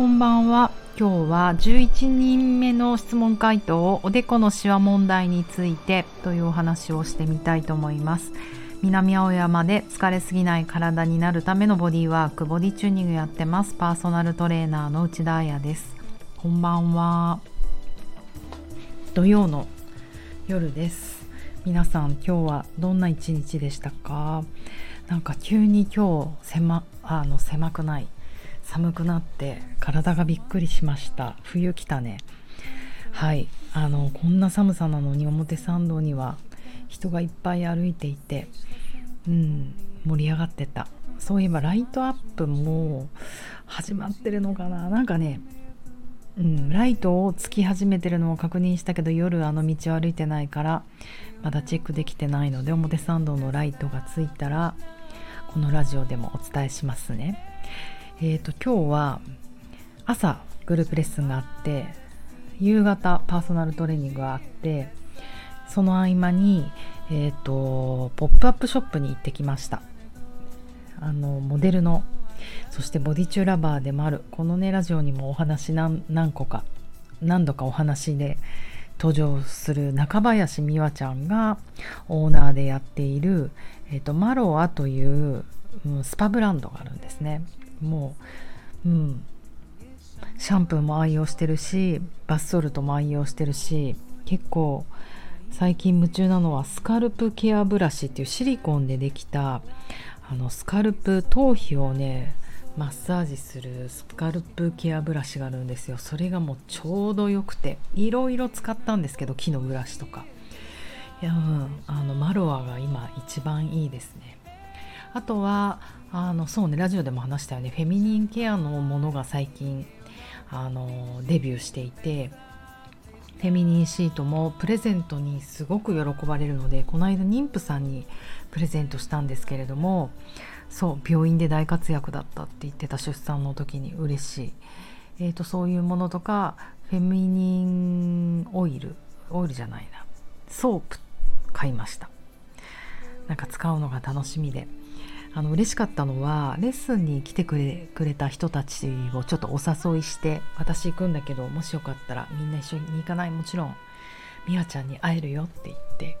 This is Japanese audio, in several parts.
こんばんは。今日は11人目の質問回答おでこのシワ問題についてというお話をしてみたいと思います。南青山で疲れすぎない体になるためのボディワークボディチューニングやってます。パーソナルトレーナーの内田彩です。こんばんは。土曜の夜です。皆さん今日はどんな一日でしたか？なんか急に今日狭あの狭くない寒くなって体がびっくりしました。冬来たね。はい。あのこんな寒さなのに表参道には人がいっぱい歩いていてうん盛り上がってた。そういえばライトアップも始まってるのかな。なんかねうん、ライトをつき始めてるのを確認したけど夜あの道を歩いてないからまだチェックできてないので表参道のライトがついたらこのラジオでもお伝えしますね。えーと、今日は朝グループレッスンがあって夕方パーソナルトレーニングがあってその合間に、えーと、ポップアップショップに行ってきました。あのモデルのそしてボディチューラバーでもあるこのねラジオにもお話何何個か何度かお話で登場する中林美和ちゃんがオーナーでやっている、えーとマロアという、うん、スパブランドがあるんですね。もううん。シャンプーも愛用してるしバスソルトも愛用してるし結構最近夢中なのはスカルプケアブラシっていうシリコンでできたあのスカルプ頭皮をねマッサージするスカルプケアブラシがあるんですよ。それがもうちょうどよくていろいろ使ったんですけど木のブラシとか。いや、うん、あのマロアが今一番いいですね。あとはあのそうねラジオでも話したよね。フェミニンケアのものが最近あのデビューしていてフェミニンシートもプレゼントにすごく喜ばれるのでこの間妊婦さんにプレゼントしたんですけれどもそう病院で大活躍だったって言ってた出産の時に嬉しい、えーと、そういうものとかフェミニンオイルオイルじゃないな。ソープ買いました。なんか使うのが楽しみで。あの嬉しかったのはレッスンに来てくれくれた人たちをちょっとお誘いして私行くんだけどもしよかったらみんな一緒に行かない？もちろんみわちゃんに会えるよって言って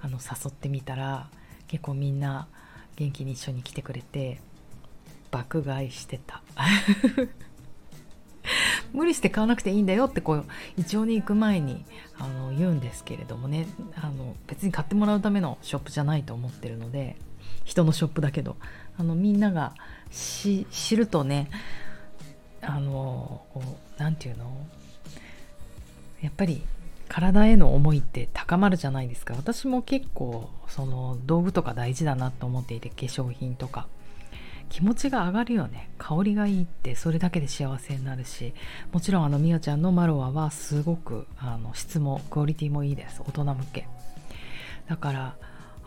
あの誘ってみたら結構みんな元気に一緒に来てくれて爆買いしてた。無理して買わなくていいんだよってこう一応に行く前にあの言うんですけれどもね。あの別に買ってもらうためのショップじゃないと思ってるので人のショップだけどあのみんなが知るとねあの何て言うの？やっぱり体への思いって高まるじゃないですか。私も結構その道具とか大事だなと思っていて化粧品とか。気持ちが上がるよね。香りがいいってそれだけで幸せになるし。もちろんあのみおちゃんのマロアはすごくあの質もクオリティもいいです。大人向け。だから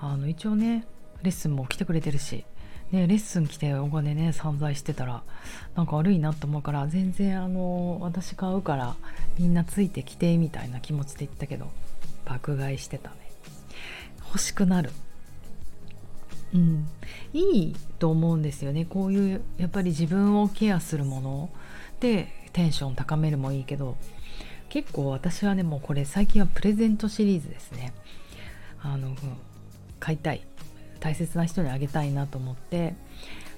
あの一応ねレッスンも来てくれてるし、ね、レッスン来てお金ね散財してたらなんか悪いなと思うから全然あの私買うからみんなついてきてみたいな気持ちで言ったけど爆買いしてたね。欲しくなる。うん、いいと思うんですよね。こういうやっぱり自分をケアするもの。でテンション高めるもいいけど結構私はねもうこれ最近はプレゼントシリーズですね。あの、買いたい。大切な人にあげたいなと思って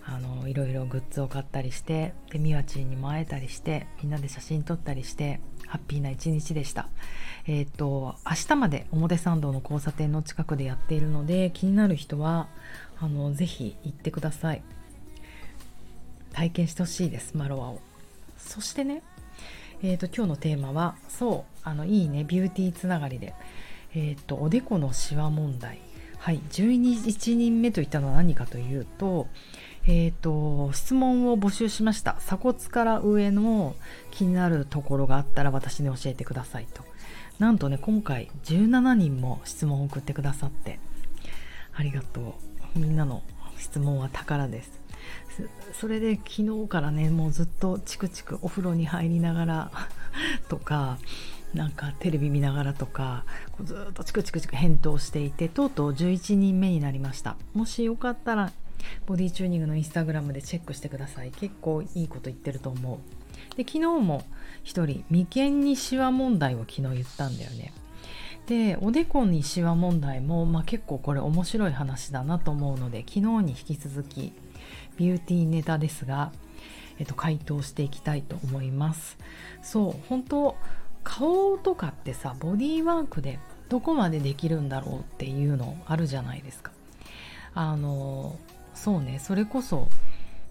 あのいろいろグッズを買ったりしてでみわちんにも会えたりしてみんなで写真撮ったりしてハッピーな一日でした。えっ、と明日まで表参道の交差点の近くでやっているので気になる人はあのぜひ行ってください。体験してほしいですマロアを。そしてねえーと、今日のテーマはそうあのいいねビューティーつながりで。えっ、とおでこのシワ問題。はい、11人目といったのは何かというと,、えーと、質問を募集しました。鎖骨から上の気になるところがあったら私に教えてくださいと。なんとね今回17人も質問を送ってくださってありがとう。みんなの質問は宝です。それで昨日からねもうずっとチクチクお風呂に入りながらとかなんかテレビ見ながらとかずっとチクチクチク返答していてとうとう11人目になりました。もしよかったらボディチューニングのインスタグラムでチェックしてください。結構いいこと言ってると思う。で昨日も一人眉間にシワ問題を昨日言ったんだよね。でおでこにシワ問題も、まあ、結構これ面白い話だなと思うので昨日に引き続きビューティーネタですが、えっと、回答していきたいと思います。そう本当顔とかってさボディーワークでどこまでできるんだろうっていうのあるじゃないですか。あのそうねそれこそ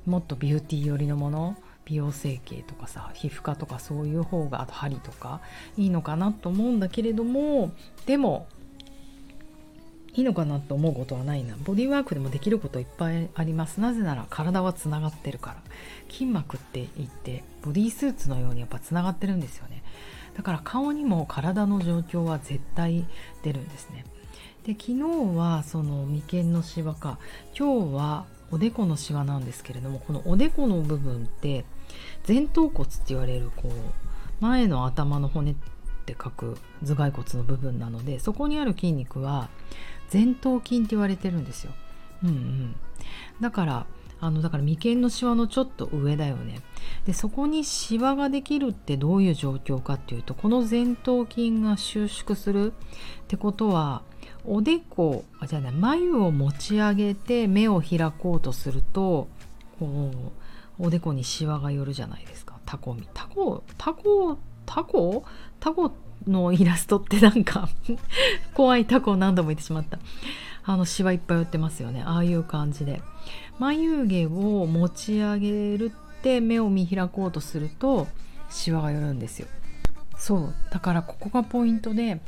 もっとビューティー寄りのもの美容整形とかさ皮膚科とかそういう方があと針とかいいのかなと思うんだけれどもでもいいのかなと思うことはないな。ボディワークでもできることいっぱいあります。なぜなら体はつながってるから。筋膜って言ってボディースーツのようにやっぱつながってるんですよね。だから顔にも体の状況は絶対出るんですね。で昨日はその眉間のシワか。今日はおでこのシワなんですけれどもこのおでこの部分って前頭骨って言われるこう前の頭の骨って書く頭蓋骨の部分なのでそこにある筋肉は前頭筋って言われてるんですよ。うんうん、だからあのだから眉間のシワのちょっと上だよね。でそこにシワができるってどういう状況かっていうとこの前頭筋が収縮するってことはおでこあじゃあね眉を持ち上げて目を開こうとするとこうおでこにシワが寄るじゃないですかタコタコタコタコタコのイラストってなんか 怖いタコを何度も言ってしまった。あのシワいっぱい寄ってますよね。ああいう感じで。眉毛を持ち上げるって目を見開こうとするとシワが寄るんですよ。そう。だからここがポイントで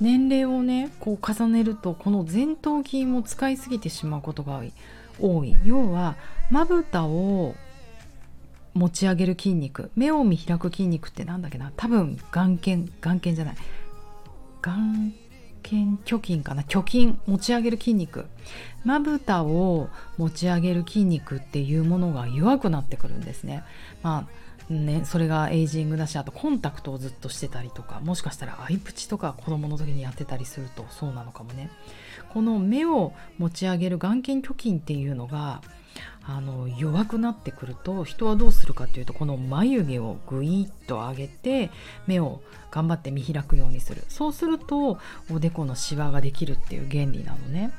年齢をねこう重ねるとこの前頭筋を使いすぎてしまうことが多い。要はまぶたを持ち上げる筋肉。目を見開く筋肉ってなんだっけな。多分眼瞼眼瞼じゃない。眼瞼虚筋かな。虚筋持ち上げる筋肉。まぶたを持ち上げる筋肉っていうものが弱くなってくるんですね。まあね、それがエイジングだしあとコンタクトをずっとしてたりとかもしかしたらアイプチとか子供の時にやってたりするとそうなのかもね。この目を持ち上げる眼瞼虚筋っていうのがあの弱くなってくると人はどうするかっていうとこの眉毛をぐいっと上げて目を頑張って見開くようにする。そうするとおでこのシワができるっていう原理なのね。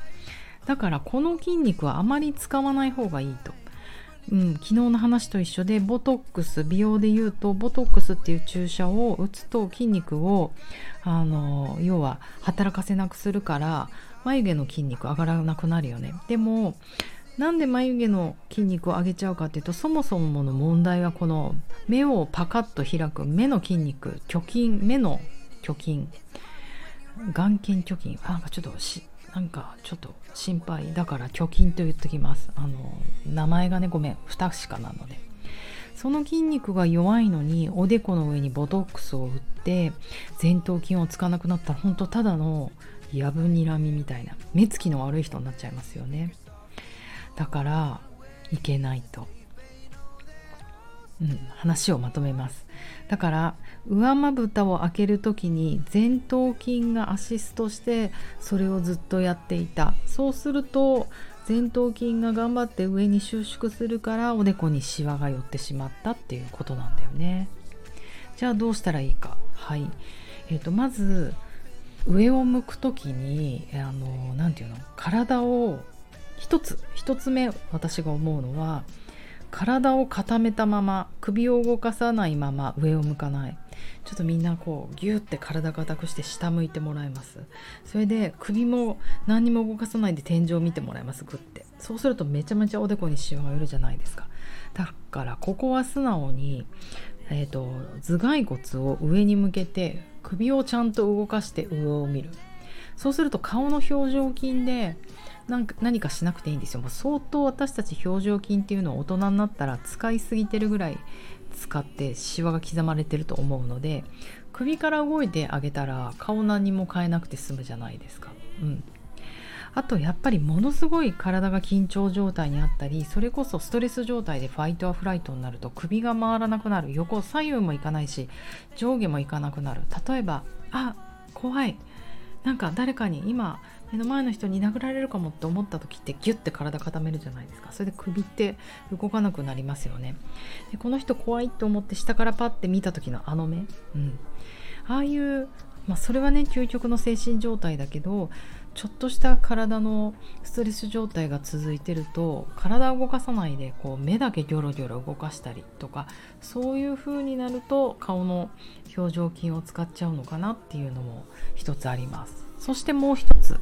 だからこの筋肉はあまり使わない方がいいと。うん、昨日の話と一緒でボトックス美容で言うとボトックスっていう注射を打つと筋肉をあの要は働かせなくするから眉毛の筋肉上がらなくなるよね。でもなんで眉毛の筋肉を上げちゃうかっていうとそもそもの問題はこの目をパカッと開く目の筋肉虚筋目の虚筋。眼瞼虚筋。なんかちょっとしなんかちょっと心配だから虚筋と言っときます。あの名前がねごめん。不確かなので。その筋肉が弱いのにおでこの上にボトックスを打って前頭筋をつかなくなったら本当ただのやぶにらみみたいな。目つきの悪い人になっちゃいますよね。だからいけないと、うん、話をまとめます。だから上まぶたを開ける時に前頭筋がアシストしてそれをずっとやっていた。そうすると前頭筋が頑張って上に収縮するからおでこにシワが寄ってしまったっていうことなんだよね。じゃあどうしたらいいか。はい。えーと、まず上を向く時にあの何て言うの？体を一つ一つ目私が思うのは体を固めたまま首を動かさないまま上を向かない。ちょっとみんなこうギュッて体硬くして下向いてもらいます。それで首も何にも動かさないで天井を見てもらいますグッて。そうするとめちゃめちゃおでこにシワが寄るじゃないですか。だからここは素直にえーと、頭蓋骨を上に向けて首をちゃんと動かして上を見る。そうすると顔の表情筋でなんか何かしなくていいんですよ。もう相当私たち表情筋っていうのを大人になったら使いすぎてるぐらい使ってシワが刻まれてると思うので首から動いてあげたら顔何も変えなくて済むじゃないですか。うん。あとやっぱりものすごい体が緊張状態にあったりそれこそストレス状態でファイトアフライトになると首が回らなくなる。横左右もいかないし上下もいかなくなる。例えばあ怖い。なんか誰かに今目の前の人に殴られるかもって思った時ってギュッて体固めるじゃないですか。それで首って動かなくなりますよね。でこの人怖いと思って下からパッて見た時のあの目、うん、ああいうまあ、それはね究極の精神状態だけどちょっとした体のストレス状態が続いてると体を動かさないでこう目だけギョロギョロ動かしたりとかそういう風になると顔の表情筋を使っちゃうのかなっていうのも一つあります。そしてもう一つ。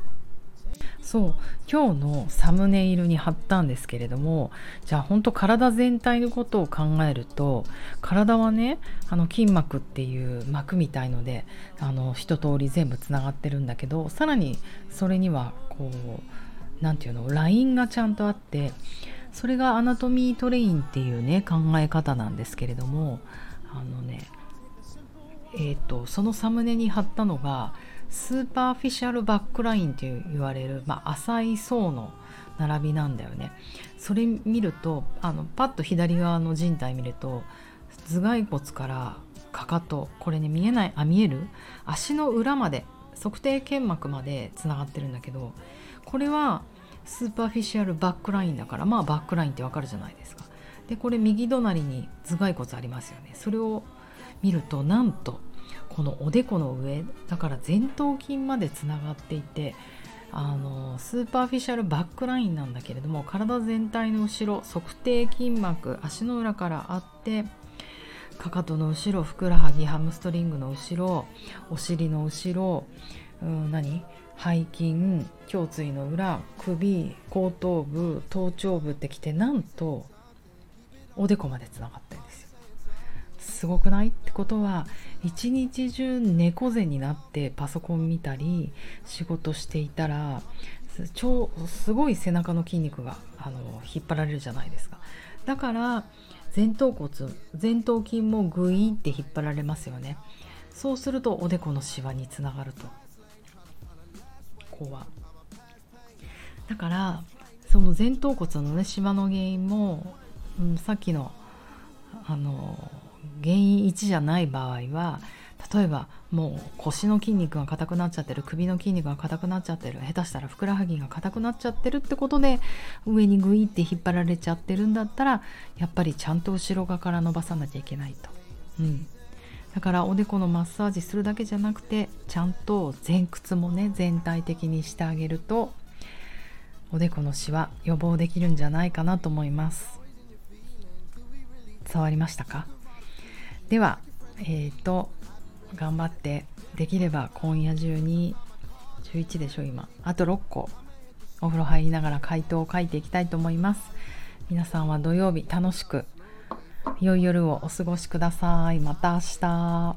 そう。今日のサムネイルに貼ったんですけれどもじゃあ本当体全体のことを考えると体はねあの筋膜っていう膜みたいのであの一通り全部つながってるんだけどさらにそれにはこう何て言うのラインがちゃんとあってそれが Anatomy Train っていうね考え方なんですけれどもあのねえーとそのサムネに貼ったのが superficial back line と言われる、まあ、浅い層の並びなんだよね。それ見るとあのパッと左側の人体見ると頭蓋骨からかかとこれね見えないあ見える？足の裏まで足底腱膜までつながってるんだけどこれは superficial back line だからまあ back line ってわかるじゃないですか。でこれ右隣に頭蓋骨ありますよね。それを見るとなんとこのおでこの上だから前頭筋までつながっていてあの superficial back line なんだけれども体全体の後ろ足底筋膜足の裏からあってかかとの後ろふくらはぎハムストリングの後ろお尻の後ろ、うん、何？背筋胸椎の裏首後頭部頭頂部ってきてなんとおでこまでつながってす。ごくない？ってことは一日中猫背になってパソコン見たり仕事していたら超すごい背中の筋肉があの引っ張られるじゃないですか。だから前頭骨前頭筋もグイーって引っ張られますよね。そうするとおでこのシワにつながると。こうは。だからその前頭骨のねシワの原因も、うん、さっきのあの原因1じゃない場合は例えばもう腰の筋肉が硬くなっちゃってる首の筋肉が硬くなっちゃってる下手したらふくらはぎが硬くなっちゃってるってことで上にグイって引っ張られちゃってるんだったらやっぱりちゃんと後ろ側から伸ばさなきゃいけないと。うん。だからおでこのマッサージするだけじゃなくてちゃんと前屈もね全体的にしてあげるとおでこのシワ予防できるんじゃないかなと思います。伝わりましたか？ではえっ、ー、と頑張ってできれば今夜中に11でしょ今。あと6個お風呂入りながら回答を書いていきたいと思います。皆さんは土曜日楽しく良い夜をお過ごしください。また明日。